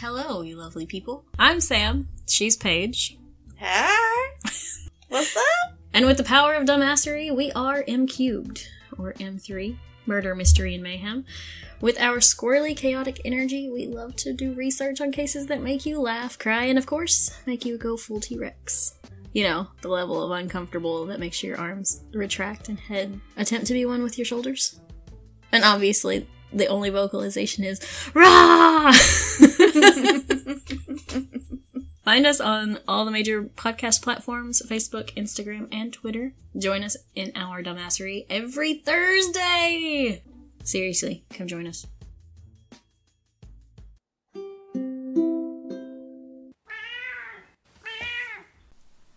Hello, you lovely people. I'm Sam. She's Paige. Hi. What's up? And with the power of dumbassery, we are M cubed, or M3, Murder, Mystery, and Mayhem. With our squirrely, chaotic energy, we love to do research on cases that make you laugh, cry, and of course, make you go full T Rex. You know, the level of uncomfortable that makes your arms retract and head attempt to be one with your shoulders. And obviously, the only vocalization is Rah! Find us on all the major podcast platforms Facebook, Instagram, and Twitter. Join us in our dumbassery every Thursday! Seriously, come join us.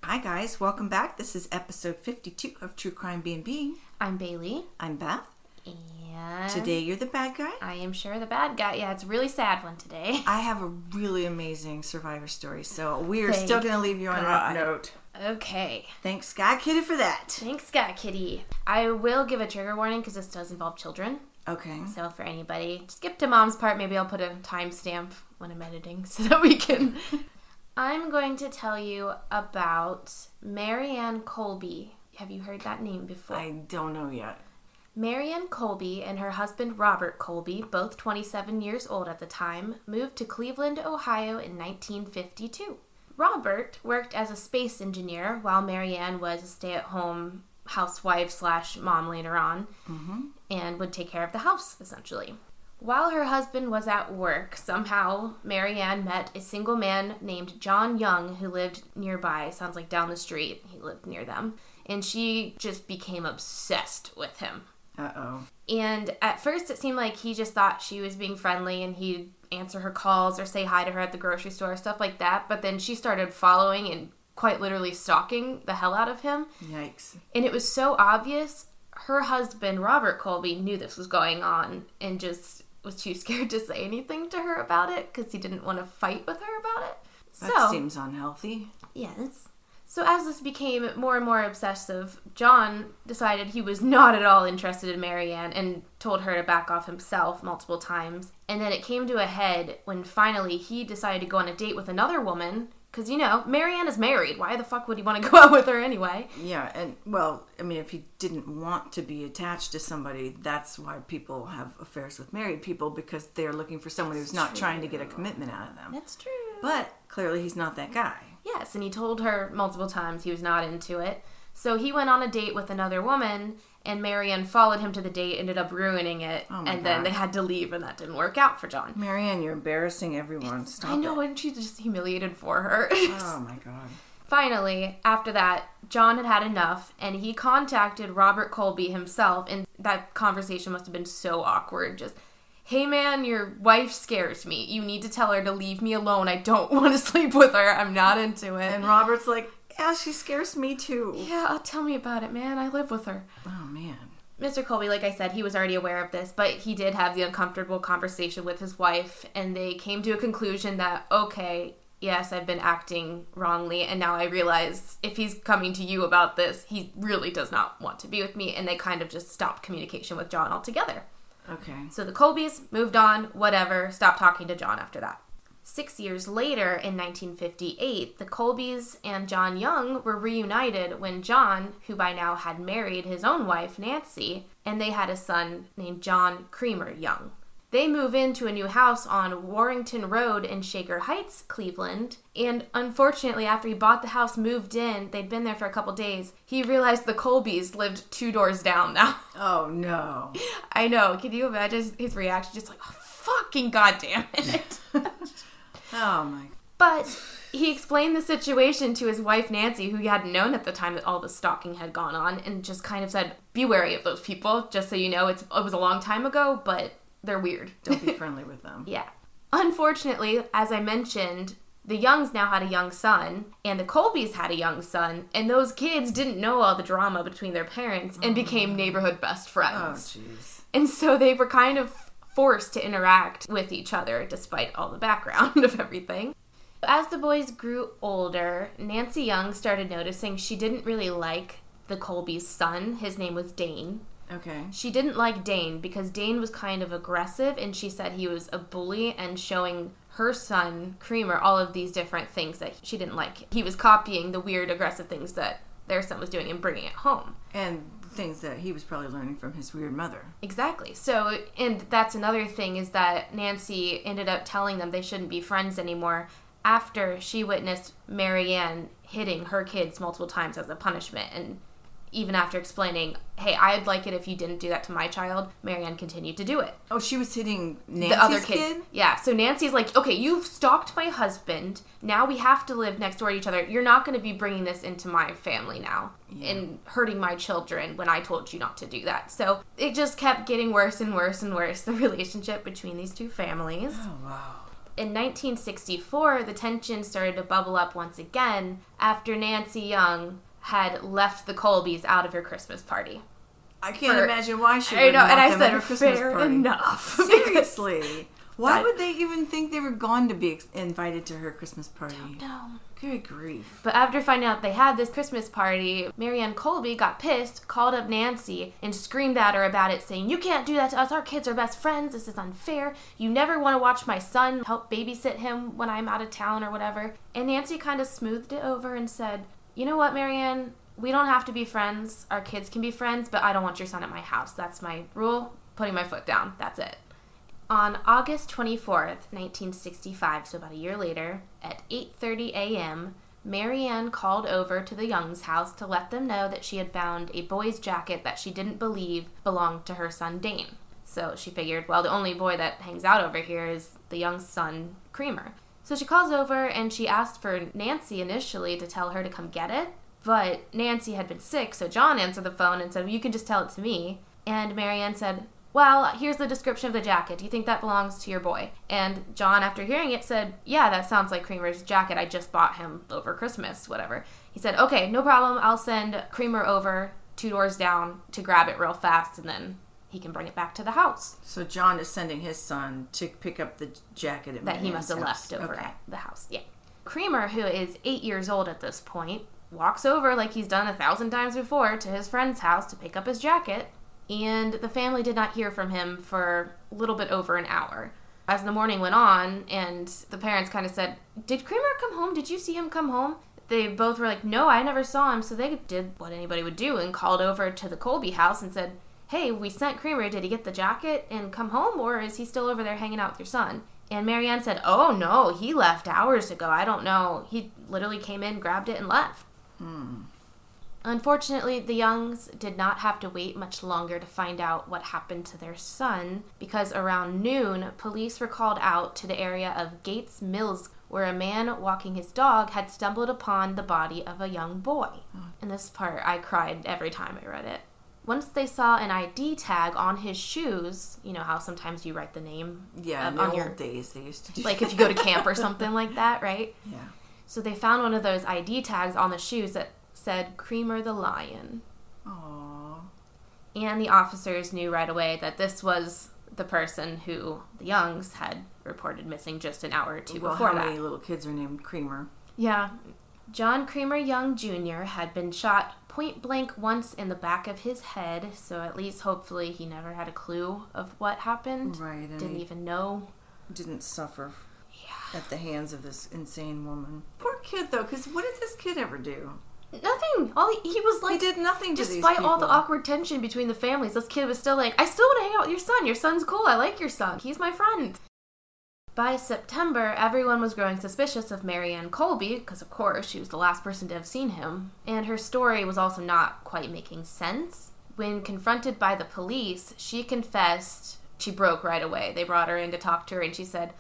Hi guys, welcome back. This is episode 52 of True Crime B&B. I'm Bailey, I'm Beth. And Today you're the bad guy. I am sure the bad guy. Yeah, it's a really sad one today. I have a really amazing survivor story, so we're Thank still going to leave you on God. a note. Okay, Thanks, Sky Kitty, for that. thanks, Sky Kitty. I will give a trigger warning because this does involve children. Okay. So for anybody, skip to mom's part. Maybe I'll put a timestamp when I'm editing so that we can. I'm going to tell you about Marianne Colby. Have you heard that name before? I don't know yet. Marianne Colby and her husband Robert Colby, both 27 years old at the time, moved to Cleveland, Ohio in 1952. Robert worked as a space engineer while Marianne was a stay at home housewife slash mom later on mm-hmm. and would take care of the house essentially. While her husband was at work, somehow Marianne met a single man named John Young who lived nearby. Sounds like down the street. He lived near them. And she just became obsessed with him. Uh-oh. And at first, it seemed like he just thought she was being friendly and he'd answer her calls or say hi to her at the grocery store, stuff like that. But then she started following and quite literally stalking the hell out of him. Yikes. And it was so obvious. Her husband, Robert Colby, knew this was going on and just was too scared to say anything to her about it because he didn't want to fight with her about it. That so, seems unhealthy. Yes. So as this became more and more obsessive, John decided he was not at all interested in Marianne and told her to back off himself multiple times. And then it came to a head when finally he decided to go on a date with another woman. Because, you know, Marianne is married. Why the fuck would he want to go out with her anyway? Yeah, and well, I mean, if he didn't want to be attached to somebody, that's why people have affairs with married people because they're looking for someone who's not trying to get a commitment out of them. That's true. But clearly, he's not that guy. Yes, and he told her multiple times he was not into it. So he went on a date with another woman, and Marianne followed him to the date, ended up ruining it, Oh and then they had to leave, and that didn't work out for John. Marianne, you're embarrassing everyone. Stop I know, it. and she's just humiliated for her. Oh my god. Finally, after that, John had had enough, and he contacted Robert Colby himself, and that conversation must have been so awkward. Just, hey man, your wife scares me. You need to tell her to leave me alone. I don't want to sleep with her. I'm not into it. And Robert's like, yeah, she scares me too. yeah, uh, tell me about it, man. I live with her. Oh man. Mr. Colby, like I said, he was already aware of this, but he did have the uncomfortable conversation with his wife, and they came to a conclusion that, okay, yes, I've been acting wrongly, and now I realize if he's coming to you about this, he really does not want to be with me, and they kind of just stopped communication with John altogether. Okay. So the Colbys moved on, whatever, stopped talking to John after that. Six years later, in 1958, the Colbys and John Young were reunited when John, who by now had married his own wife, Nancy, and they had a son named John Cremer Young. They move into a new house on Warrington Road in Shaker Heights, Cleveland. And unfortunately, after he bought the house, moved in, they'd been there for a couple days, he realized the Colbys lived two doors down now. Oh no. I know. Can you imagine his reaction? Just like, oh, fucking goddamn it. Oh my. but he explained the situation to his wife Nancy, who he hadn't known at the time that all the stalking had gone on, and just kind of said, "Be wary of those people. Just so you know, it's it was a long time ago, but they're weird." Don't be friendly with them. yeah. Unfortunately, as I mentioned. The Youngs now had a young son, and the Colbys had a young son, and those kids didn't know all the drama between their parents and became oh. neighborhood best friends. Oh jeez. And so they were kind of forced to interact with each other despite all the background of everything. As the boys grew older, Nancy Young started noticing she didn't really like the Colby's son. His name was Dane. Okay. She didn't like Dane because Dane was kind of aggressive and she said he was a bully and showing her son, Cremer, all of these different things that she didn't like. He was copying the weird, aggressive things that their son was doing and bringing it home. And things that he was probably learning from his weird mother. Exactly. So, and that's another thing is that Nancy ended up telling them they shouldn't be friends anymore after she witnessed Marianne hitting her kids multiple times as a punishment. And even after explaining, hey, I'd like it if you didn't do that to my child, Marianne continued to do it. Oh, she was hitting Nancy's the other kid. kid? Yeah. So Nancy's like, okay, you've stalked my husband. Now we have to live next door to each other. You're not going to be bringing this into my family now and hurting my children when I told you not to do that. So it just kept getting worse and worse and worse, the relationship between these two families. Oh, wow. In 1964, the tension started to bubble up once again after Nancy Young had left the Colbys out of her Christmas party. I can't For- imagine why she would want and I them at her said Christmas fair party. enough. Seriously. Why I- would they even think they were going to be ex- invited to her Christmas party? no. Good grief. But after finding out they had this Christmas party, Marianne Colby got pissed, called up Nancy, and screamed at her about it, saying, You can't do that to us. Our kids are best friends. This is unfair. You never want to watch my son help babysit him when I'm out of town or whatever. And Nancy kind of smoothed it over and said, You know what, Marianne? We don't have to be friends. Our kids can be friends, but I don't want your son at my house. That's my rule. Putting my foot down. That's it. On August 24th, 1965, so about a year later, at 8:30 a.m., Marianne called over to the Youngs' house to let them know that she had found a boy's jacket that she didn't believe belonged to her son Dane. So she figured, well, the only boy that hangs out over here is the Young's son, Cremer. So she calls over and she asked for Nancy initially to tell her to come get it, but Nancy had been sick, so John answered the phone and said, You can just tell it to me. And Marianne said, Well, here's the description of the jacket. Do you think that belongs to your boy? And John, after hearing it, said, Yeah, that sounds like Cremer's jacket. I just bought him over Christmas, whatever. He said, Okay, no problem. I'll send Cremer over two doors down to grab it real fast, and then he can bring it back to the house So John is sending his son to pick up the jacket at that he must have house. left over Okay. at the house. Yeah. Cremer, who is eight years old at this point, walks over like he's done a thousand times before to his friend's house to pick up his jacket, and the family did not hear from him for a little bit over an hour. As the morning went on, and the parents kind of said, Did Cremer come home? Did you see him come home? They both were like, No, I never saw him. So they did what anybody would do and called over to the Colby house and said, Hey, we sent Cremer. Did he get the jacket and come home, or is he still over there hanging out with your son? And Marianne said, Oh no, he left hours ago. I don't know. He literally came in, grabbed it, and left. Hmm. Unfortunately, the Youngs did not have to wait much longer to find out what happened to their son because around noon, police were called out to the area of Gates Mills where a man walking his dog had stumbled upon the body of a young boy. And this part, I cried every time I read it. Once they saw an ID tag on his shoes, you know how sometimes you write the name Yeah, um, in the on old your days they used to do like if you go to camp or something like that, right? Yeah. So they found one of those ID tags on the shoes that said Cremer the Lion. Aww. And the officers knew right away that this was the person who the Youngs had reported missing just an hour or two Well, before how that. many little kids are named Cremer? Yeah. John Cremer Young Jr. had been shot point blank once in the back of his head, so at least hopefully he never had a clue of what happened. Right, Didn't even know. didn't suffer yeah. at the hands of this insane woman. Poor kid, though, because what did this kid ever do? Nothing. All he, he was like he did nothing to these Despite all the awkward tension between the families, this kid was still like, I still want to hang out with your son. Your son's cool. I like your son. He's my friend. By September, everyone was growing suspicious of Marianne Colby, because of course she was the last person to have seen him, and her story was also not quite making sense. When confronted by the police, she confessed. She broke right away. They brought her in to talk to her, and she said,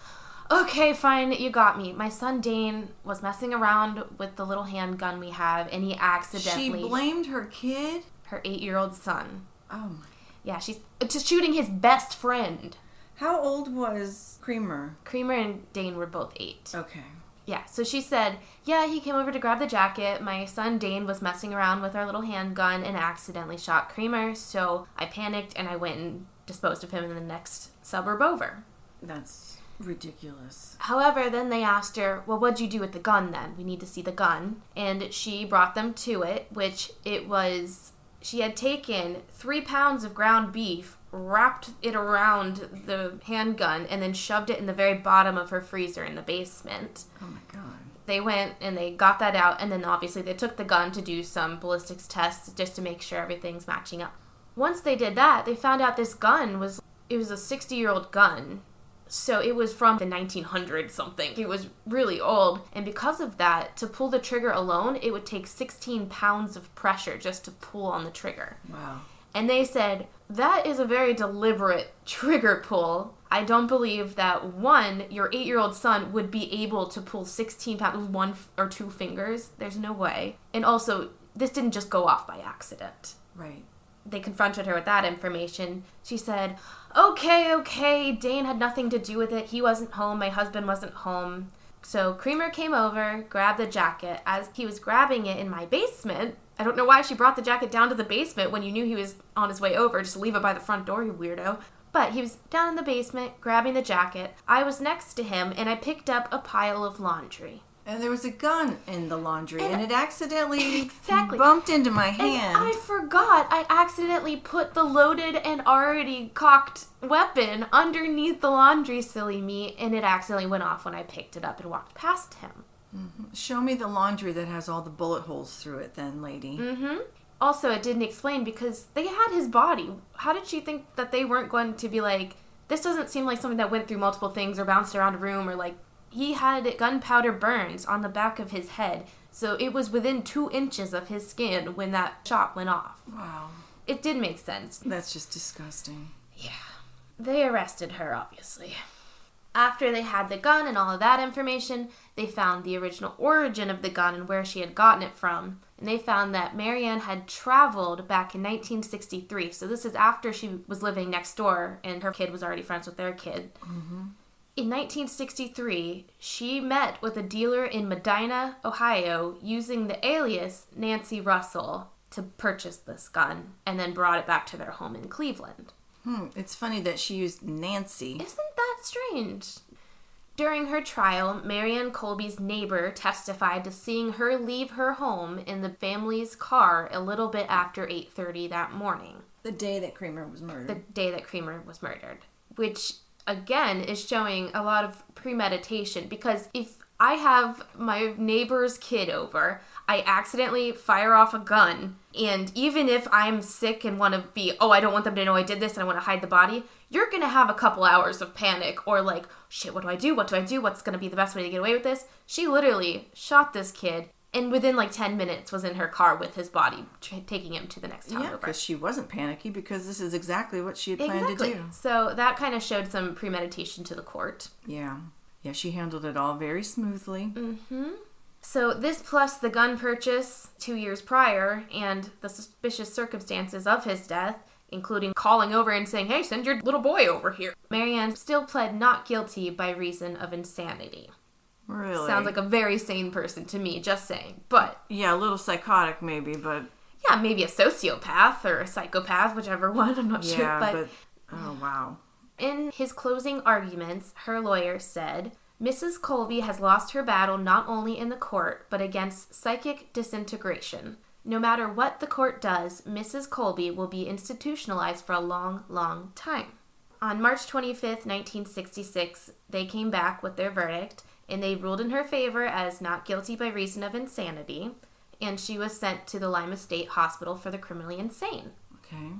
Okay, fine, you got me. My son Dane was messing around with the little handgun we have, and he accidentally. She blamed her kid? her eight year old son. Oh my. Yeah, she's just shooting his best friend. How old was Cremer? Cremer and Dane were both eight. Okay. Yeah, so she said, Yeah, he came over to grab the jacket. My son Dane was messing around with our little handgun and accidentally shot Cremer, so I panicked and I went and disposed of him in the next suburb over. That's ridiculous. However, then they asked her, Well, what'd you do with the gun then? We need to see the gun. And she brought them to it, which it was She had taken three pounds of ground beef, wrapped it around the handgun, and then shoved it in the very bottom of her freezer in the basement. Oh my god. They went and they got that out, and then obviously they took the gun to do some ballistics tests just to make sure everything's matching up. Once they did that, they found out this gun was it was a 60 year old gun. So it was from the 1900s something. It was really old. And because of that, to pull the trigger alone, it would take 16 pounds of pressure just to pull on the trigger. Wow. And they said, that is a very deliberate trigger pull. I don't believe that one, your eight year old son would be able to pull 16 pounds with one or two fingers. There's no way. And also, this didn't just go off by accident Right. they confronted her with that information. She said, Okay, okay, Dane had nothing to do with it. He wasn't home. My husband wasn't home. So Cremer came over, grabbed the jacket. As he was grabbing it in my basement, I don't know why she brought the jacket down to the basement when you knew he was on his way over. Just leave it by the front door, you weirdo. But he was down in the basement, grabbing the jacket. I was next to him, and I picked up a pile of laundry. And there was a gun in the laundry, and, And- it accidentally Exactly. bumped into my And hand. I forgot I accidentally put the loaded and already cocked weapon underneath the laundry, silly me, and it accidentally went off when I picked it up and walked past him. Show me the laundry that has all the bullet holes through it, then, lady. Mm-hmm. Also, it didn't explain because they had his body. How did she think that they weren't going to be like, this doesn't seem like something that went through multiple things or bounced around a room or like, he had gunpowder burns on the back of his head. So it was within two inches of his skin when that shot went off. Wow. It did make sense. That's just disgusting. Yeah. They arrested her, obviously. After they had the gun and all of that information, they found the original origin of the gun and where she had gotten it from. And they found that Marianne had traveled back in 1963. So this is after she was living next door and her kid was already friends with their kid. In 1963, she met with a dealer in Medina, Ohio, using the alias Nancy Russell to purchase this gun and then brought it back to their home in Cleveland. Hmm. It's funny that she used Nancy. Isn't that strange? During her trial, Marianne Colby's neighbor testified to seeing her leave her home in the family's car a little bit after 8:30 that morning, The day that Kramer was murdered. the day that Cremer was murdered, which again is showing a lot of premeditation because if I have my neighbor's kid over, I accidentally fire off a gun, and even if I'm sick and want to be, oh, I don't want them to know I did this and I want to hide the body, you're gonna have a couple hours of panic or like, shit, what do I do? What do I do? What's gonna be the best way to get away with this? She literally shot this kid. And within like 10 minutes was in her car with his body, tra- taking him to the next town yeah, because she wasn't panicky because this is exactly what she had planned Exactly. to do. So that kind of showed some premeditation to the court. Yeah. Yeah, she handled it all very smoothly. Mm-hmm. So this plus the gun purchase two years prior and the suspicious circumstances of his death, including calling over and saying, "Hey, send your little boy over here." Marianne still pled not guilty by reason of insanity. Really? Sounds like a very sane person to me, just saying. But Yeah, a little psychotic maybe, but yeah, maybe a sociopath or a psychopath, whichever one. I'm not yeah, sure. but, oh wow. In his closing arguments, her lawyer said, Mrs. Colby has lost her battle not only in the court, but against psychic disintegration. No matter what the court does, Mrs. Colby will be institutionalized for a long, long time. On March 25th, 1966, they came back with their verdict, and they ruled in her favor as not guilty by reason of insanity, and she was sent to the Lima State Hospital for the criminally insane. Okay.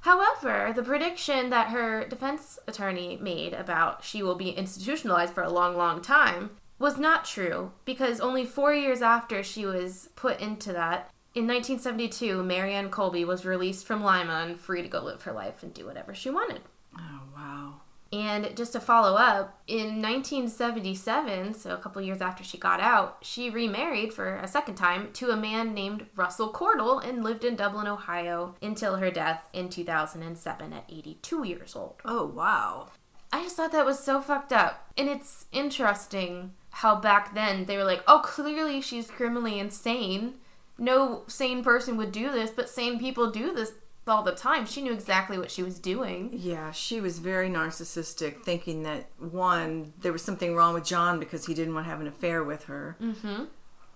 However, the prediction that her defense attorney made about she will be institutionalized for a long, long time was not true because only four years after she was put into that, in 1972, Marianne Colby was released from Lima and free to go live her life and do whatever she wanted. Oh wow. And just to follow up, in 1977, so a couple years after she got out, she remarried for a second time to a man named Russell Cordell and lived in Dublin, Ohio until her death in 2007 at 82 years old. Oh wow. I just thought that was so fucked up. And it's interesting how back then they were like, oh, clearly she's criminally insane. No sane person would do this, but sane people do this all the time. She knew exactly what she was doing. Yeah, she was very narcissistic, thinking that one, there was something wrong with John because he didn't want to have an affair with her. Mm-hmm.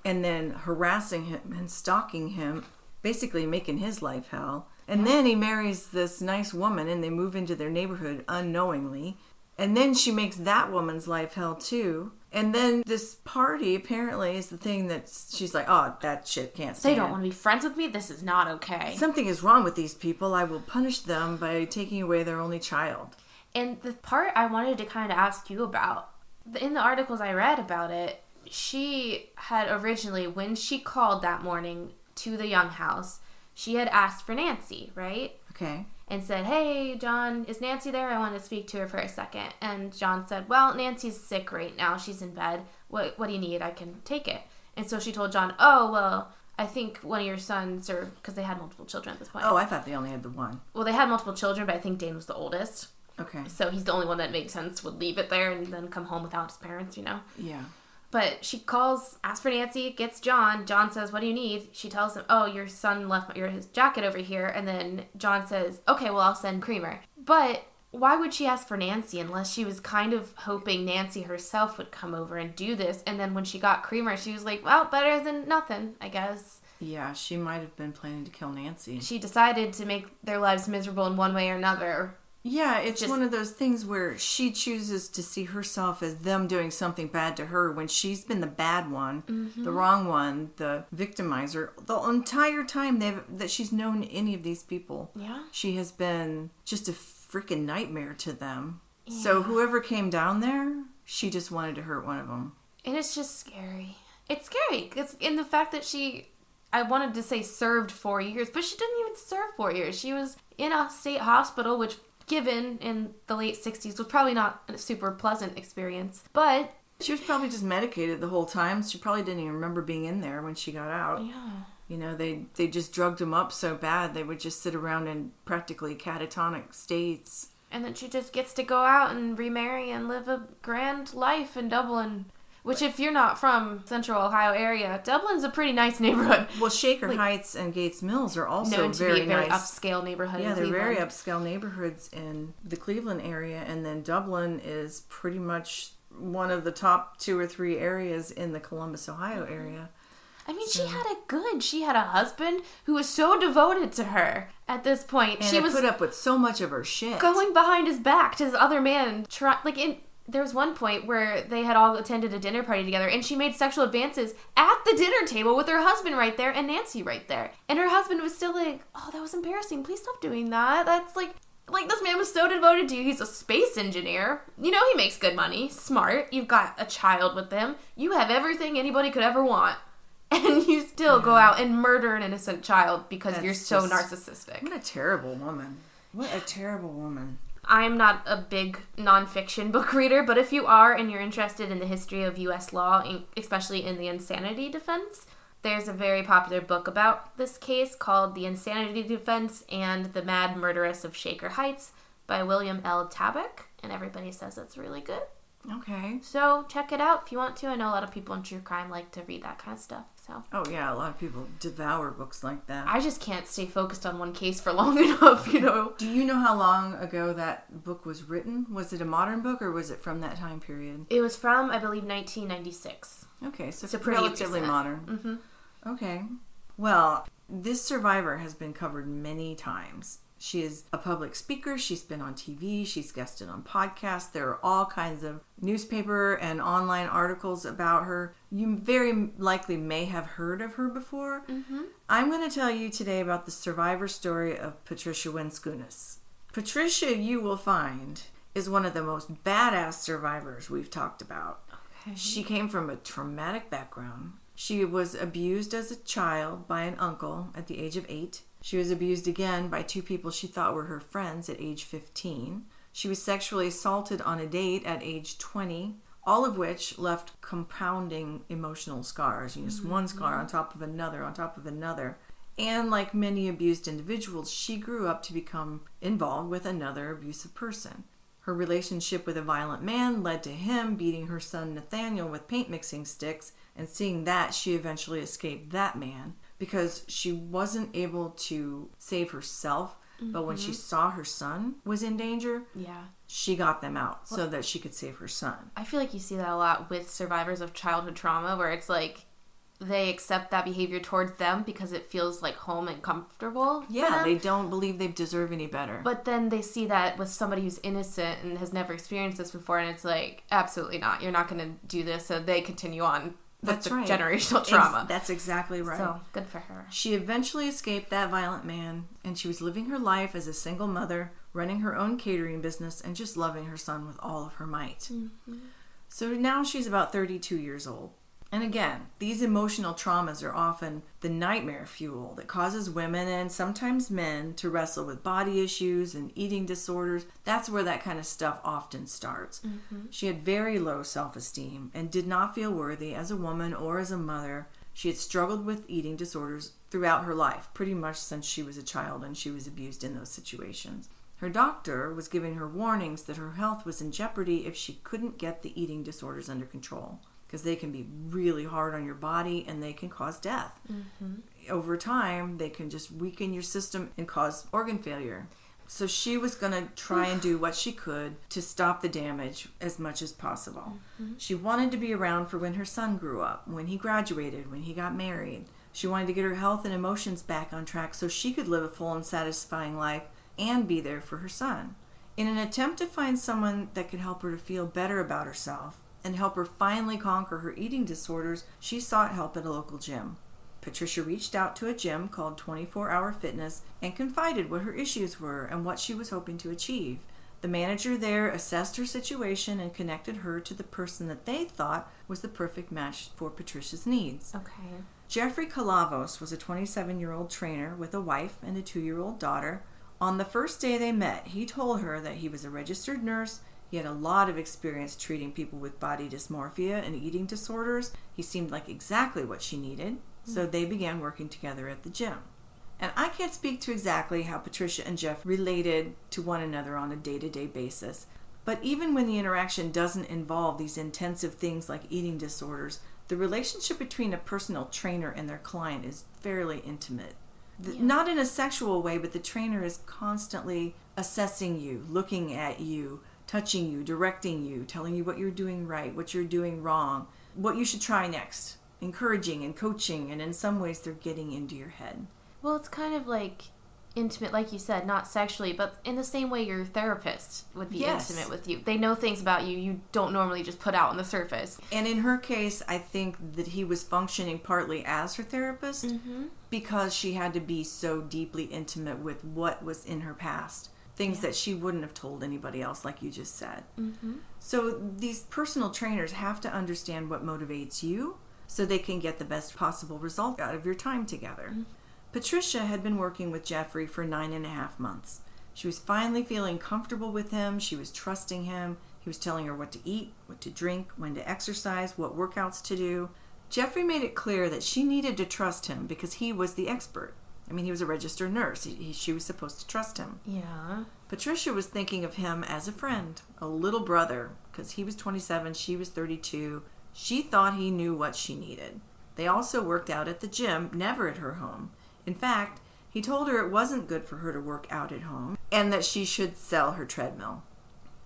and then harassing him and stalking him basically making his life hell. And then he marries this nice woman and they move into their neighborhood unknowingly. And then she makes that woman's life hell too. And then this party apparently is the thing that she's like, oh, that shit can't stay. They don't want to be friends with me. This is not okay. Something is wrong with these people. I will punish them by taking away their only child. And the part I wanted to kind of ask you about, in the articles I read about it, she had originally, when she called that morning to the Young House, she had asked for Nancy, right? Okay. And said, Hey, John, is Nancy there? I want to speak to her for a second. And John said, Well, Nancy's sick right now. She's in bed. What, what do you need? I can take it. And so she told John, Oh, well, I think one of your sons, or because they had multiple children at this point. Oh, I thought they only had the one. Well, they had multiple children, but I think Dane was the oldest. Okay. So he's the only one that makes sense, would leave it there and then come home without his parents, you know? Yeah. But she calls, asks for Nancy, gets John. John says, What do you need? She tells him, Oh, your son left my, your, his jacket over here. And then John says, Okay, well, I'll send Cremer. But why would she ask for Nancy unless she was kind of hoping Nancy herself would come over and do this? And then when she got Cremer, she was like, Well, better than nothing, I guess. Yeah, she might have been planning to kill Nancy. She decided to make their lives miserable in one way or another. Yeah, it's Just- one of those things where she chooses to see herself as them doing something bad to her when she's been the bad one, Mm-hmm. the wrong one, the victimizer. The entire time they've, that she's known any of these people, Yeah. she has been just a freaking nightmare to them. So whoever came down there, she just wanted to hurt one of them. And it's just scary. It's scary. It's in the fact that she, I wanted to say served four years, but she didn't even serve four years. She was in a state hospital, which, given in the late 60s, was probably not a super pleasant experience. But, She was probably just medicated the whole time. She probably didn't even remember being in there when she got out. yeah. You know, they they just drugged him up so bad they would just sit around in practically catatonic states. And then she just gets to go out and remarry and live a grand life in Dublin. Which, if you're not from Central Ohio area, Dublin's a pretty nice neighborhood. Well, Shaker Heights and Gates Mills are also very be a very nice. upscale neighborhood. yeah, they're very upscale neighborhoods in the Cleveland area, and then Dublin is pretty much one of the top two or three areas in the Columbus, Ohio mm-hmm. area. I mean, she had it good. She had a husband who was so devoted to her at this point. And she was put up with so much of her shit. going behind his back to this other man. Try, like in there was one point where they had all attended a dinner party together, and she made sexual advances at the dinner table with her husband right there and Nancy right there. And her husband was still like, "Oh, that was embarrassing. Please stop doing that. That's like." Like this man was so devoted to you. He's a space engineer. You know he makes good money. Smart. You've got a child with him. You have everything anybody could ever want. And you still go out and murder an innocent child because That's you're so just- narcissistic. What a terrible woman. What a terrible woman. I'm not a big nonfiction book reader, but if you are and you're interested in the history of U.S. law, especially in the insanity defense, there's a very popular book about this case called The Insanity Defense and the Mad Murderess of Shaker Heights by William L. Tabak, and everybody says it's really good. Okay. So check it out if you want to. I know a lot of people in true crime like to read that kind of stuff. So Oh yeah, a lot of people devour books like that. I just can't stay focused on one case for long enough, you know. Do you know how long ago that book was written? Was it a modern book or was it from that time period? It was from, I believe, 1996. Okay, so pretty relatively recent. modern. Mm-hmm. Okay. Well, this survivor has been covered many times. She is a public speaker. She's been on TV. She's guested on podcasts. There are all kinds of newspaper and online articles about her. You very likely may have heard of her before. Mm-hmm. I'm going to tell you today about the survivor story of Patricia Wenskunas. Patricia, you will find, is one of the most badass survivors we've talked about. Okay. She came from a traumatic background. She was abused as a child by an uncle at the age of eight. She was abused again by two people she thought were her friends at age 15. She was sexually assaulted on a date at age 20, all of which left compounding emotional scars. You know, just mm-hmm. one scar on mm-hmm. top of another, on top of another. And like many abused individuals, she grew up to become involved with another abusive person. Her relationship with a violent man led to him beating her son Nathaniel with paint mixing sticks, and seeing that, she eventually escaped that man because she wasn't able to save herself. But when she mm-hmm. saw her son was in danger, Yeah. she got them out so that she could save her son. I feel like you see that a lot with survivors of childhood trauma where it's like they accept that behavior towards them because it feels like home and comfortable. Yeah, they don't believe they deserve any better. But then they see that with somebody who's innocent and has never experienced this before, and it's like, absolutely not. You're not going to do this. So they continue on That's right. generational Ex- trauma. that's exactly right. So good for her. She eventually escaped that violent man, and she was living her life as a single mother, running her own catering business, and just loving her son with all of her might. Mm-hmm. So now she's about 32 years old. And again, these emotional traumas are often the nightmare fuel that causes women and sometimes men to wrestle with body issues and eating disorders. That's where that kind of stuff often starts. Mm-hmm. She had very low self esteem and did not feel worthy as a woman or as a mother. She had struggled with eating disorders throughout her life, pretty much since she was a child and she was abused in those situations. Her doctor was giving her warnings that her health was in jeopardy if she couldn't get the eating disorders under control because they can be really hard on your body and they can cause death. Mm-hmm. Over time, they can just weaken your system and cause organ failure. So she was going to try and do what she could to stop the damage as much as possible. Mm-hmm. She wanted to be around for when her son grew up, when he graduated, when he got married. She wanted to get her health and emotions back on track so she could live a full and satisfying life and be there for her son. In an attempt to find someone that could help her to feel better about herself and help her finally conquer her eating disorders, she sought help at a local gym. Patricia reached out to a gym called 24 Hour Fitness and confided what her issues were and what she was hoping to achieve. The manager there assessed her situation and connected her to the person that they thought was the perfect match for Patricia's needs. Okay. Jeffrey Calavos was a 27 year old trainer with a wife and a two year old daughter. On the first day they met, he told her that he was a registered nurse. He had a lot of experience treating people with body dysmorphia and eating disorders. He seemed like exactly what she needed, so mm. they began working together at the gym. And I can't speak to exactly how Patricia and Jeff related to one another on a day to day basis, but even when the interaction doesn't involve these intensive things like eating disorders, the relationship between a personal trainer and their client is fairly intimate. The- Not in a sexual way, but the trainer is constantly assessing you, looking at you, touching you, directing you, telling you what you're doing right, what you're doing wrong, what you should try next, encouraging and coaching, and in some ways, they're getting into your head. Well, it's kind of like intimate, like you said, not sexually, but in the same way your therapist would be Yes. intimate with you. They know things about you you don't normally just put out on the surface. And in her case, I think that he was functioning partly as her therapist mm-hmm. because she had to be so deeply intimate with what was in her past. Things that she wouldn't have told anybody else, like you just said. Mm-hmm. So these personal trainers have to understand what motivates you so they can get the best possible result out of your time together. Mm-hmm. Patricia had been working with Jeffrey for nine and a half months. She was finally feeling comfortable with him. She was trusting him. He was telling her what to eat, what to drink, when to exercise, what workouts to do. Jeffrey made it clear that she needed to trust him because he was the expert. I mean, he was a registered nurse. He, he- she was supposed to trust him. Yeah. Patricia was thinking of him as a friend, a little brother, because he was 27, she was 32. She thought he knew what she needed. They also worked out at the gym, never at her home. In fact, he told her it wasn't good for her to work out at home and that she should sell her treadmill.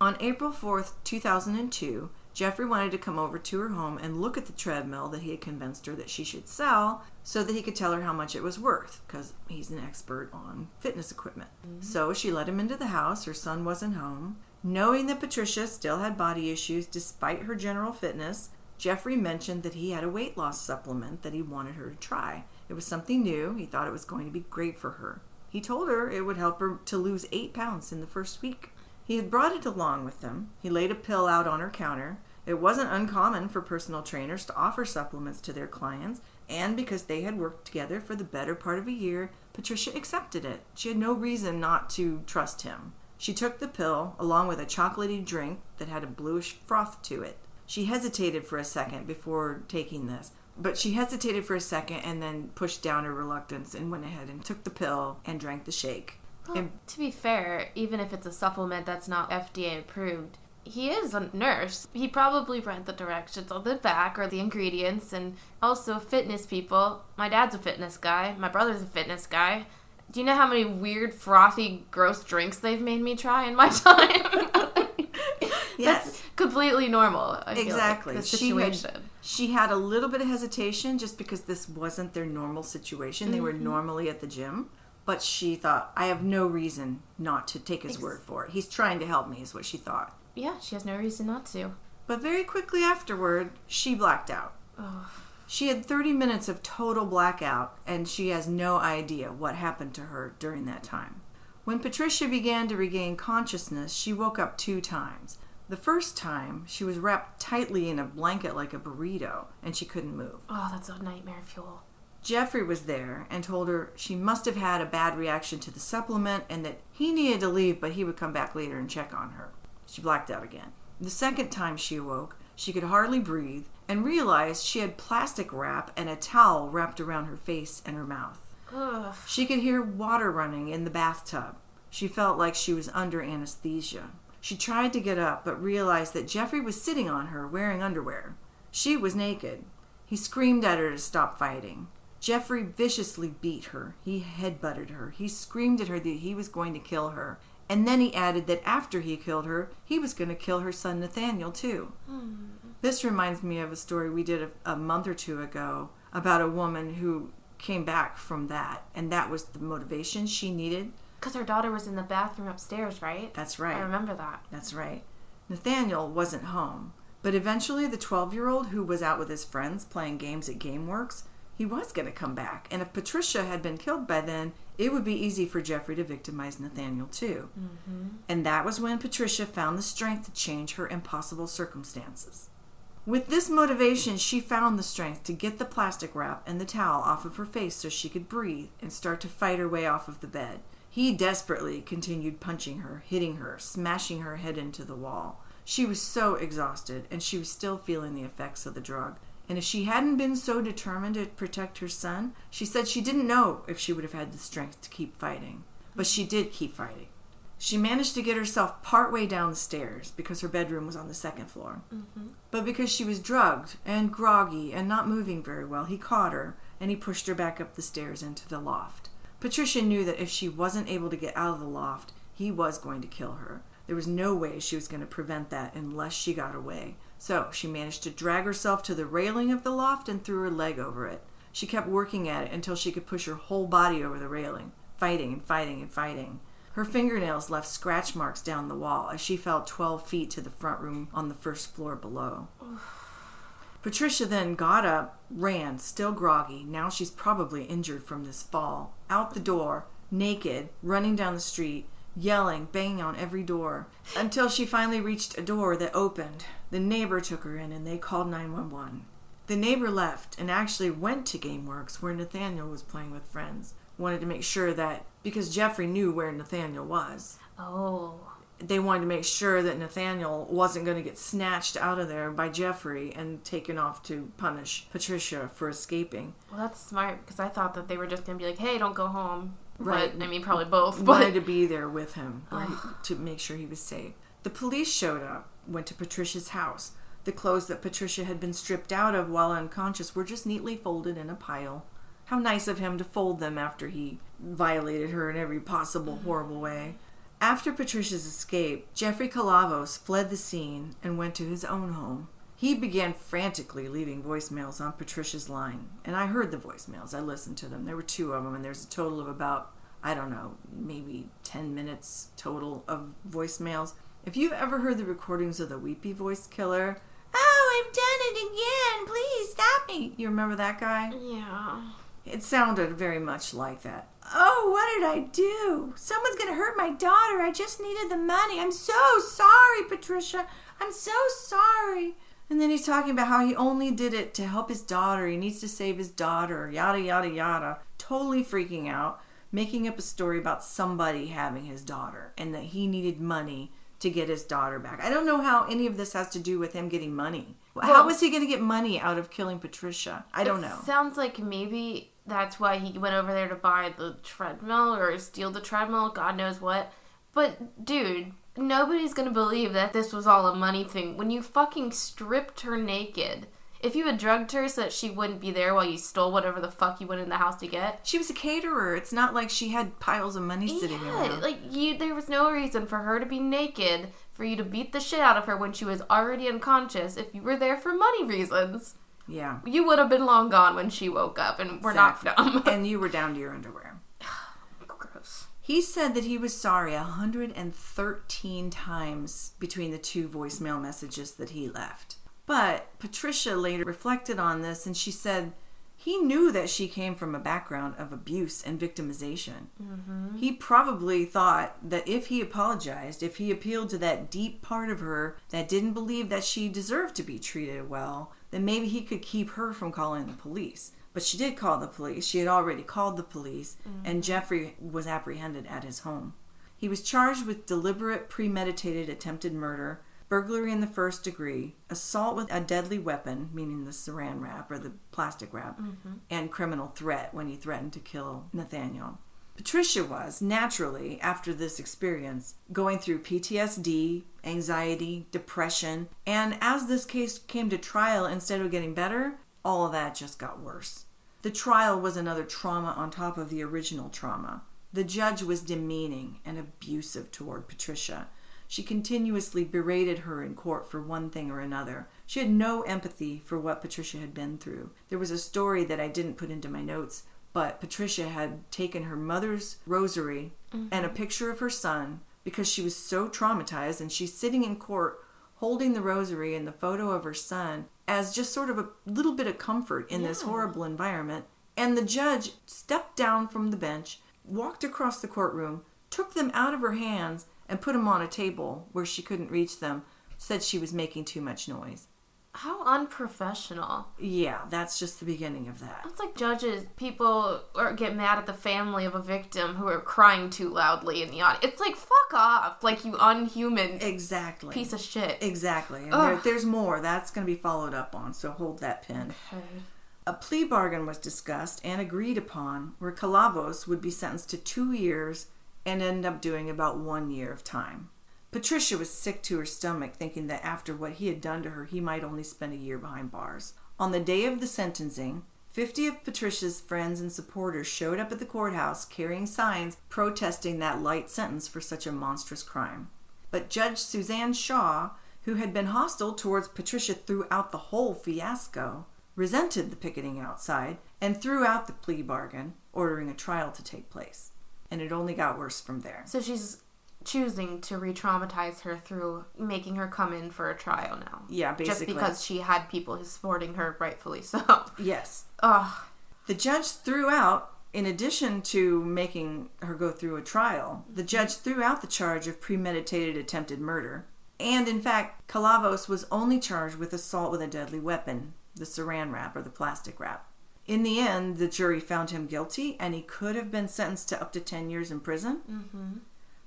On April 4th, 2002, Jeffrey wanted to come over to her home and look at the treadmill that he had convinced her that she should sell so that he could tell her how much it was worth because he's an expert on fitness equipment. Mm-hmm. So she let him into the house. Her son wasn't home. Knowing that Patricia still had body issues despite her general fitness, Jeffrey mentioned that he had a weight loss supplement that he wanted her to try. It was something new. He thought it was going to be great for her. He told her it would help her to lose eight pounds in the first week. He had brought it along with him. He laid a pill out on her counter. It wasn't uncommon for personal trainers to offer supplements to their clients, and because they had worked together for the better part of a year, Patricia accepted it. She had no reason not to trust him. She took the pill along with a chocolatey drink that had a bluish froth to it. She hesitated for a second before taking this, but she hesitated for a second and then pushed down her reluctance and went ahead and took the pill and drank the shake. Well, And to be fair, even if it's a supplement that's not FDA approved, he is a nurse. He probably read the directions on the back or the ingredients, and also fitness people. My dad's a fitness guy. My brother's a fitness guy. Do you know how many weird, frothy, gross drinks they've made me try in my time? Yes. That's completely normal. I feel like, Exactly. the She had- situation. She had a little bit of hesitation just because this wasn't their normal situation. They were Mm-hmm. normally at the gym. But she thought, I have no reason not to take his word for it. He's trying to help me, is what she thought. Yeah, she has no reason not to. But very quickly afterward, she blacked out. Oh. She had 30 minutes of total blackout, and she has no idea what happened to her during that time. When Patricia began to regain consciousness, she woke up two times. The first time, she was wrapped tightly in a blanket like a burrito, and she couldn't move. Oh, that's a nightmare fuel. Jeffrey was there and told her she must have had a bad reaction to the supplement and that he needed to leave, but he would come back later and check on her. She blacked out again. The second time she awoke, she could hardly breathe and realized she had plastic wrap and a towel wrapped around her face and her mouth. Ugh. She could hear water running in the bathtub. She felt like she was under anesthesia. She tried to get up, but realized that Jeffrey was sitting on her wearing underwear. She was naked. He screamed at her to stop fighting. Jeffrey viciously beat her. He headbutted her. He screamed at her that he was going to kill her. And then he added that after he killed her, he was going to kill her son Nathaniel too. Hmm. This reminds me of a story we did a, a month or two ago about a woman who came back from that, and that was the motivation she needed. Because her daughter was in the bathroom upstairs, right? That's right. I remember that. That's right. Nathaniel wasn't home, but eventually the 12 year old who was out with his friends playing games at GameWorks, he was going to come back. And if Patricia had been killed by then, it would be easy for Jeffrey to victimize Nathaniel too. Mm-hmm. And that was when Patricia found the strength to change her impossible circumstances. With this motivation, she found the strength to get the plastic wrap and the towel off of her face so she could breathe and start to fight her way off of the bed. He desperately continued punching her, hitting her, smashing her head into the wall. She was so exhausted, and she was still feeling the effects of the drug. And if she hadn't been so determined to protect her son, she said she didn't know if she would have had the strength to keep fighting. But she did keep fighting. She managed to get herself partway down the stairs because her bedroom was on the second floor. Mm-hmm. But because she was drugged and groggy and not moving very well, he caught her and he pushed her back up the stairs into the loft. Patricia knew that if she wasn't able to get out of the loft, he was going to kill her. There was no way she was going to prevent that unless she got away. So she managed to drag herself to the railing of the loft and threw her leg over it. She kept working at it until she could push her whole body over the railing, fighting and fighting and fighting. Her fingernails left scratch marks down the wall as she fell 12 feet to the front room on the first floor below. Patricia then got up, ran, still groggy. Now she's probably injured from this fall. Out the door, naked, running down the street, yelling, banging on every door, until she finally reached a door that opened. The neighbor took her in and they called 911. The neighbor left and actually went to GameWorks where Nathaniel was playing with friends. Wanted to make sure that, because Jeffrey knew where Nathaniel was, Oh. they wanted to make sure that Nathaniel wasn't going to get snatched out of there by Jeffrey and taken off to punish Patricia for escaping. Well, that's smart because I thought that they were just going to be like, hey, don't go home. Right. But, I mean, probably both. Wanted to be there with him right, to make sure he was safe. The police showed up, went to Patricia's house. The clothes that Patricia had been stripped out of while unconscious were just neatly folded in a pile. How nice of him to fold them after he violated her in every possible mm-hmm. horrible way. After Patricia's escape, Jeffrey Calavos fled the scene and went to his own home. He began frantically leaving voicemails on Patricia's line, and I heard the voicemails. I listened to them. There were two of them, and there's a total of about, I don't know, maybe 10 minutes total of voicemails. If you've ever heard the recordings of the Weepy Voice Killer, oh, I've done it again, please stop me. You remember that guy? yeah. It sounded very much like that. Oh, what did I do? Someone's going to hurt my daughter. I just needed the money. I'm so sorry, Patricia. I'm so sorry. And then he's talking about how he only did it to help his daughter. He needs to save his daughter, yada, yada, yada. Totally freaking out, making up a story about somebody having his daughter and that he needed money to get his daughter back. I don't know how any of this has to do with him getting money. how was he going to get money out of killing Patricia? I don't It know. Sounds like maybe that's why he went over there to buy the treadmill or steal the treadmill, God knows what. But, dude, nobody's gonna believe that this was all a money thing. When you fucking stripped her naked, if you had drugged her so that she wouldn't be there while you stole whatever the fuck you went in the house to get, She was a caterer. It's not like she had piles of money sitting yeah, around. like you, there was no reason for her to be naked, for you to beat the shit out of her when she was already unconscious if you were there for money reasons. Yeah. You would have been long gone when she woke up, and we're not dumb. and you were down to your underwear. He said that he was sorry 113 times between the two voicemail messages that he left. But Patricia later reflected on this and she said he knew that she came from a background of abuse and victimization. Mm-hmm. He probably thought that if he apologized, if he appealed to that deep part of her that didn't believe that she deserved to be treated well, then maybe he could keep her from calling the police. But she did call the police. She had already called the police, mm-hmm. and Jeffrey was apprehended at his home. He was charged with deliberate, premeditated attempted murder, burglary in the first degree, assault with a deadly weapon, meaning the saran wrap or the plastic wrap, mm-hmm. and criminal threat when he threatened to kill Nathaniel. Patricia was, naturally, after this experience, going through PTSD, anxiety, depression, and as this case came to trial, instead of getting better, all of that just got worse. The trial was another trauma on top of the original trauma. The judge was demeaning and abusive toward Patricia. She continuously berated her in court for one thing or another. She had no empathy for what Patricia had been through. There was a story that I didn't put into my notes, but Patricia had taken her mother's rosary mm-hmm. and a picture of her son because she was so traumatized, and she's sitting in court holding the rosary and the photo of her son as just sort of a little bit of comfort in this horrible environment. And the judge stepped down from the bench, walked across the courtroom, took them out of her hands, and put them on a table where she couldn't reach them, said she was making too much noise. How unprofessional. Yeah, that's just the beginning of that. It's like judges, people or get mad at the family of a victim who are crying too loudly in the audience. It's like, fuck off. Like, you unhuman Exactly. piece of shit. Exactly. And there, there's more. That's going to be followed up on, so hold that pin. A plea bargain was discussed and agreed upon where Calavos would be sentenced to two years and end up doing about one year of time. Patricia was sick to her stomach, thinking that after what he had done to her, he might only spend a year behind bars. On the day of the sentencing, 50 of Patricia's friends and supporters showed up at the courthouse carrying signs protesting that light sentence for such a monstrous crime. But Judge Suzanne Shaw, who had been hostile towards Patricia throughout the whole fiasco, resented the picketing outside and threw out the plea bargain, ordering a trial to take place. And it only got worse from there. So she's choosing to re traumatize her through making her come in for a trial now. Yeah, basically. Just because she had people supporting her, rightfully so. Yes. Ugh. The judge threw out, in addition to making her go through a trial, the judge threw out the charge of premeditated attempted murder. And in fact, Calavos was only charged with assault with a deadly weapon, the saran wrap or the plastic wrap. In the end, the jury found him guilty and he could have been sentenced to up to 10 years in prison. Mm-hmm.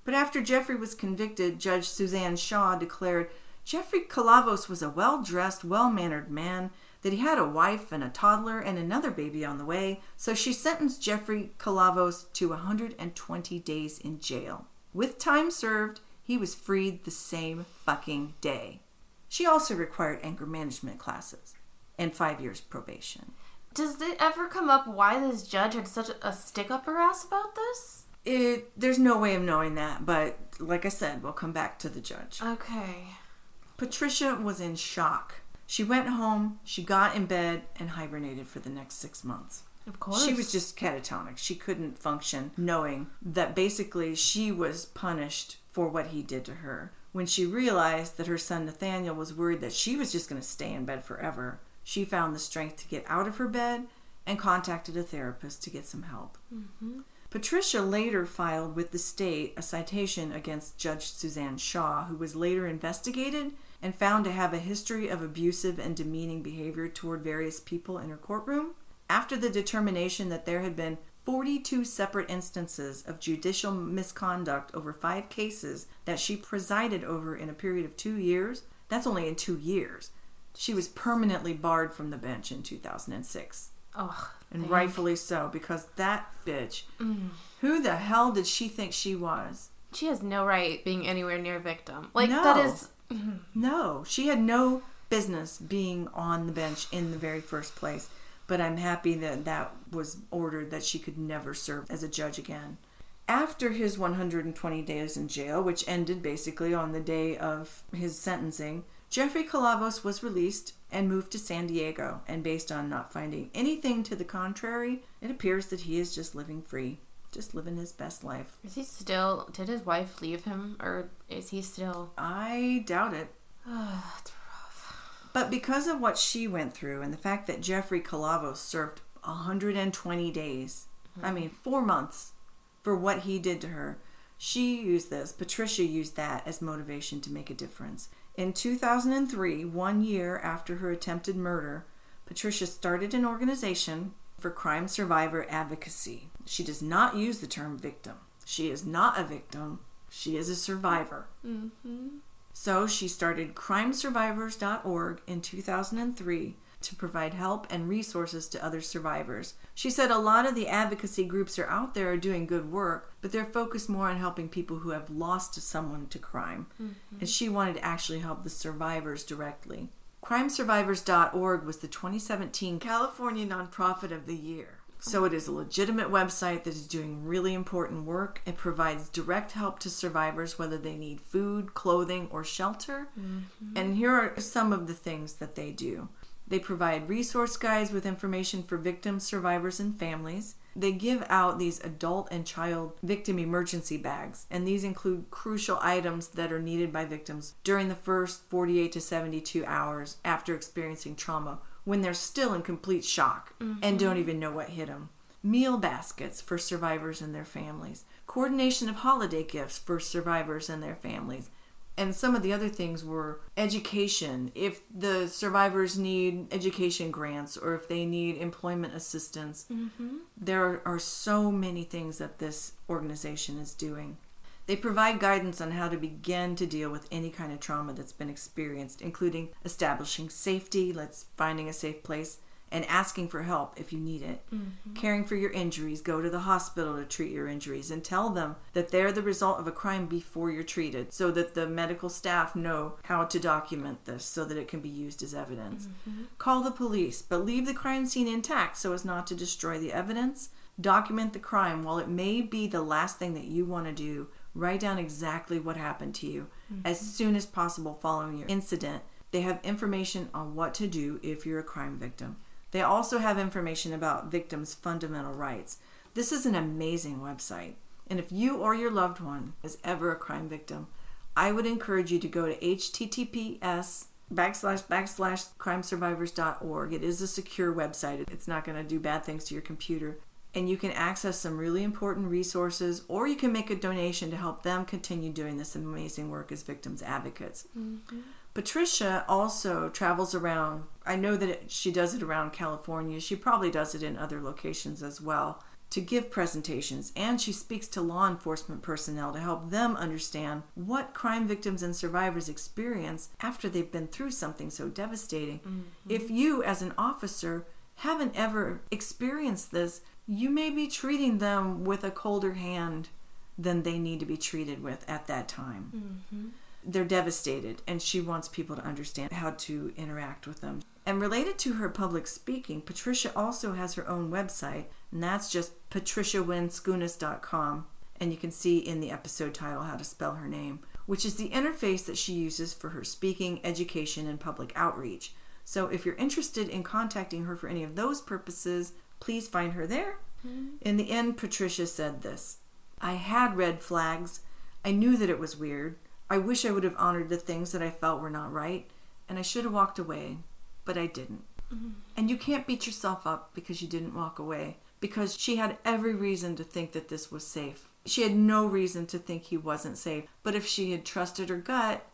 But after Jeffrey was convicted, Judge Suzanne Shaw declared Jeffrey Calavos was a well dressed, well mannered man, that he had a wife and a toddler and another baby on the way, so she sentenced Jeffrey Calavos to 120 days in jail. With time served, he was freed the same fucking day. She also required anger management classes and five years probation. Does it ever come up why this judge had such a stick up her ass about this? It, there's no way of knowing that, but like I said, we'll come back to the judge. Okay. Patricia was in shock. She went home, she got in bed, and hibernated for the next six months. Of course. She was just catatonic. She couldn't function knowing that basically she was punished for what he did to her. When she realized that her son Nathaniel was worried that she was just going to stay in bed forever, she found the strength to get out of her bed and contacted a therapist to get some help. Mm-hmm. Patricia later filed with the state a citation against Judge Suzanne Shaw, who was later investigated and found to have a history of abusive and demeaning behavior toward various people in her courtroom. After the determination that there had been 42 separate instances of judicial misconduct over five cases that she presided over in a period of two years, that's only in two years. She was permanently barred from the bench in 2006. Ugh. And thank- rightfully so, because that bitch, mm. who the hell did she think she was? She has no right being anywhere near a victim. Like, No. that is. Mm-hmm. No, she had no business being on the bench in the very first place. But I'm happy that that was ordered that she could never serve as a judge again. After his 120 days in jail, which ended basically on the day of his sentencing, Jeffrey Calavos was released and moved to San Diego. And based on not finding anything to the contrary, it appears that he is just living free, just living his best life. Is he still? Did his wife leave him, or is he still? I doubt it. That's rough. But because of what she went through and the fact that Jeffrey Calavos served 120 days, I hmm. mean, four months for what he did to her, she used this, Patricia used that as motivation to make a difference. In 2003, one year after her attempted murder, Patricia started an organization for crime survivor advocacy. She does not use the term victim. She is not a victim, she is a survivor. Mm-hmm. So she started crimesurvivors.org in 2003 to provide help and resources to other survivors. She said a lot of the advocacy groups are out there are doing good work, but they're focused more on helping people who have lost someone to crime. Mm-hmm. And she wanted to actually help the survivors directly. Crimesurvivors.org was the 2017 California Nonprofit of the Year. So it is a legitimate website that is doing really important work. It provides direct help to survivors whether they need food, clothing, or shelter. Mm-hmm. And here are some of the things that they do. They provide resource guides with information for victims, survivors, and families. They give out these adult and child victim emergency bags, and these include crucial items that are needed by victims during the first 48 to 72 hours after experiencing trauma when they're still in complete shock and don't mm-hmm. even know what hit them. Meal baskets for survivors and their families, coordination of holiday gifts for survivors and their families, and some of the other things were education. If the survivors need education grants or if they need employment assistance mm-hmm. there are so many things that this organization is doing. They provide guidance on how to begin to deal with any kind of trauma that's been experienced including establishing safety let's finding a safe place and asking for help if you need it. Mm-hmm. Caring for your injuries, go to the hospital to treat your injuries and tell them that they're the result of a crime before you're treated so that the medical staff know how to document this so that it can be used as evidence. Mm-hmm. Call the police, but leave the crime scene intact so as not to destroy the evidence. Document the crime while it may be the last thing that you want to do. Write down exactly what happened to you as mm-hmm. soon as possible following your incident. They have information on what to do if you're a crime victim. They also have information about victims' fundamental rights. This is an amazing website. And if you or your loved one is ever a crime victim, I would encourage you to go to https backslash backslash crimesurvivors.org. It is a secure website. It's not going to do bad things to your computer. And you can access some really important resources, or you can make a donation to help them continue doing this amazing work as victims advocates. Mm-hmm. Patricia also travels around. I know that it, she does it around California. She probably does it in other locations as well to give presentations. And she speaks to law enforcement personnel to help them understand what crime victims and survivors experience after they've been through something so devastating. Mm-hmm. If you, as an officer, haven't ever experienced this, you may be treating them with a colder hand than they need to be treated with at that time mm-hmm. They're devastated and she wants people to understand how to interact with them. And related to her public speaking, Patricia also has her own website, and that's just patriciawenskunas.com. And you can see in the episode title how to spell her name, which is the interface that she uses for her speaking, education, and public outreach. So if you're interested in contacting her for any of those purposes, please find her there. Mm-hmm. In the end, Patricia said this I had red flags. I knew that it was weird. I wish I would have honored the things that I felt were not right, and I should have walked away, but I didn't. And you can't beat yourself up because you didn't walk away, because she had every reason to think that this was safe. She had no reason to think he wasn't safe. But if she had trusted her gut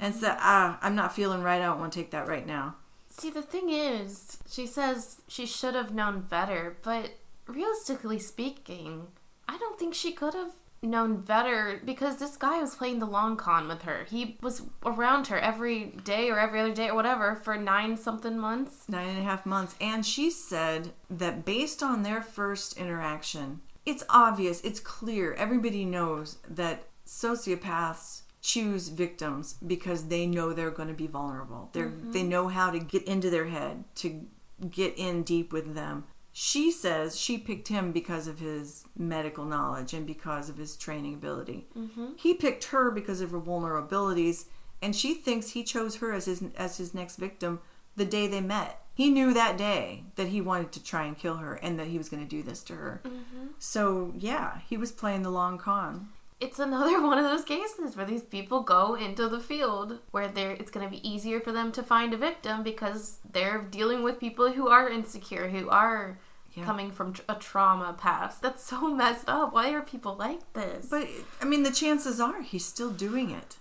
and said, ah, I'm not feeling right, I don't want to take that right now. See, the thing is, she says she should have known better, but realistically speaking, I don't think she could have known better because this guy was playing the long con with her. He was around her every day or every other day or whatever for nine something months. Nine and a half months. And she said that based on their first interaction, it's obvious, it's clear, everybody knows that sociopaths choose victims because they know they're going to be vulnerable. They're they mm-hmm. know how to get into their head, to get in deep with them. She says she picked him because of his medical knowledge and because of his training ability. Mm-hmm. He picked her because of her vulnerabilities, and she thinks he chose her as his as his next victim the day they met. He knew that day that he wanted to try and kill her and that he was going to do this to her. Mm-hmm. So yeah, he was playing the long con. It's another one of those cases where these people go into the field where they're it's going to be easier for them to find a victim because they're dealing with people who are insecure, who are Yeah. coming from a trauma past. That's so messed up. Why are people like this? But I mean, the chances are he's still doing it.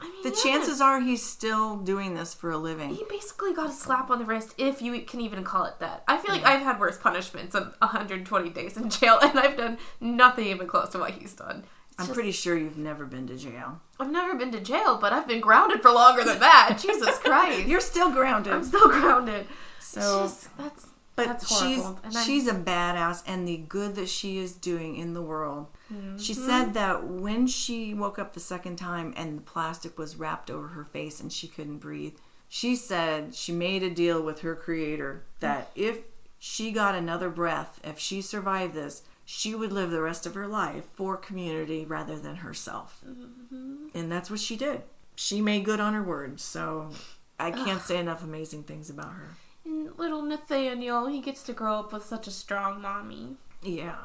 I mean, The yeah. chances are he's still doing this for a living. He basically got a slap on the wrist, if you can even call it that. I feel like I've had worse punishments than 120 days in jail, and I've done nothing even close to what he's done. It's I'm just- pretty sure you've never been to jail. I've never been to jail, but I've been grounded for longer than that. Jesus Christ. You're still grounded. I'm still grounded. So- it's just, that's But she's. She's a badass, and the good that she is doing in the world. She Mm-hmm. said that when she woke up the second time and the plastic was wrapped over her face and she couldn't breathe, she said she made a deal with her creator that if she got another breath, if she survived this, she would live the rest of her life for community rather than herself. Mm-hmm. And that's what she did. She made good on her word. So I can't say enough amazing things about her. Little Nathaniel, he gets to grow up with such a strong mommy. Yeah.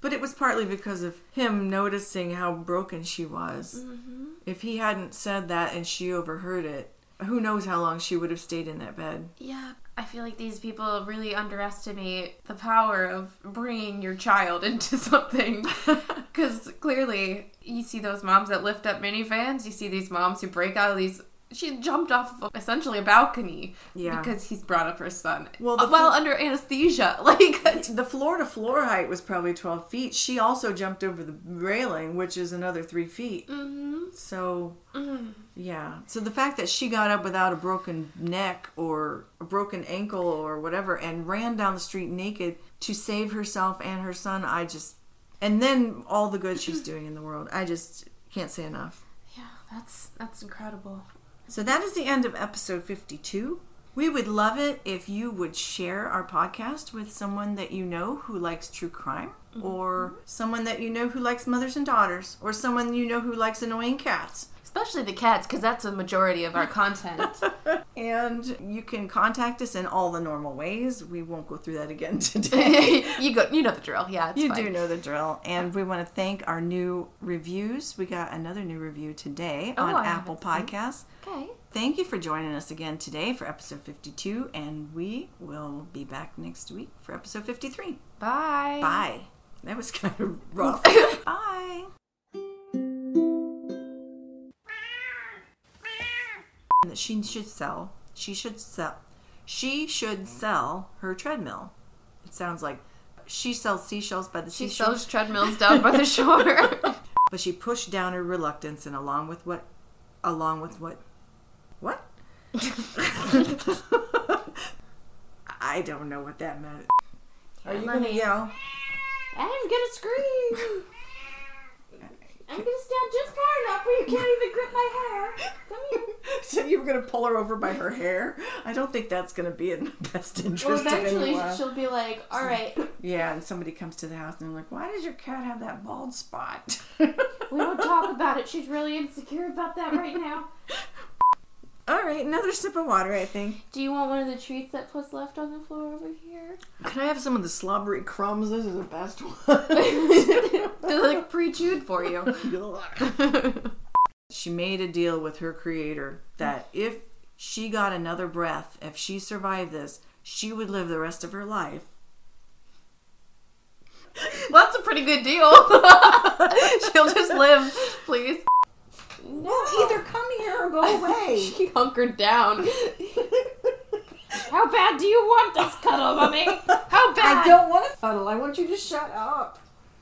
But it was partly because of him noticing how broken she was. Mm-hmm. If he hadn't said that and she overheard it, who knows how long she would have stayed in that bed. Yeah, I feel like these people really underestimate the power of bringing your child into something. Because clearly, you see those moms that lift up minivans, you see these moms who break out of these. She jumped off of essentially a balcony Yeah. because he's brought up her son. Well, while fl- under anesthesia. Like, The floor to floor height was probably 12 feet. She also jumped over the railing, which is another three feet. Mhm. So, Mm. yeah. So the fact that she got up without a broken neck or a broken ankle or whatever and ran down the street naked to save herself and her son, I just. And then all the good she's doing in the world. I just can't say enough. yeah, that's that's incredible. So that is the end of episode 52. We would love it if you would share our podcast with someone that you know who likes true crime, mm-hmm. or mm-hmm. someone that you know who likes mothers and daughters, or someone you know who likes annoying cats. Especially the cats, because that's a majority of our content. And you can contact us in all the normal ways. We won't go through that again today. you go, you know the drill. Yeah, it's you fine. do know the drill. And we want to thank our new reviews. We got another new review today Oh, on I Apple Podcasts. Okay. Thank you for joining us again today for episode 52, and we will be back next week for episode 53. Bye. Bye. That was kind of rough. Bye. That she should sell. She should sell. She should sell her treadmill. It sounds like she sells seashells by the She seashore. sells treadmills down by the shore. but she pushed down her reluctance and along with what along with what what i don't know what that meant are you gonna me- yell I'm gonna scream. I'm gonna stand just far enough where you can't even grip my hair. Come here. so you were gonna pull her over by her hair i don't think that's gonna be in the best interest Well, of eventually anyone she'll be like, "All right, yeah and somebody comes to the house and they're like why does your cat have that bald spot we don't talk about it. She's really insecure about that right now." All right another sip of water i think Do you want one of the treats that was left on the floor over here? can i have some of the slobbery crumbs this is the best one They're like pre-chewed for you. she made a deal with her creator that if she got another breath, if she survived this, she would live the rest of her life. Well, that's a pretty good deal. She'll just live, please. No, Either come here or go away. She hunkered down. How bad do you want this cuddle, mummy? How bad? I don't want to cuddle. I want you to shut up.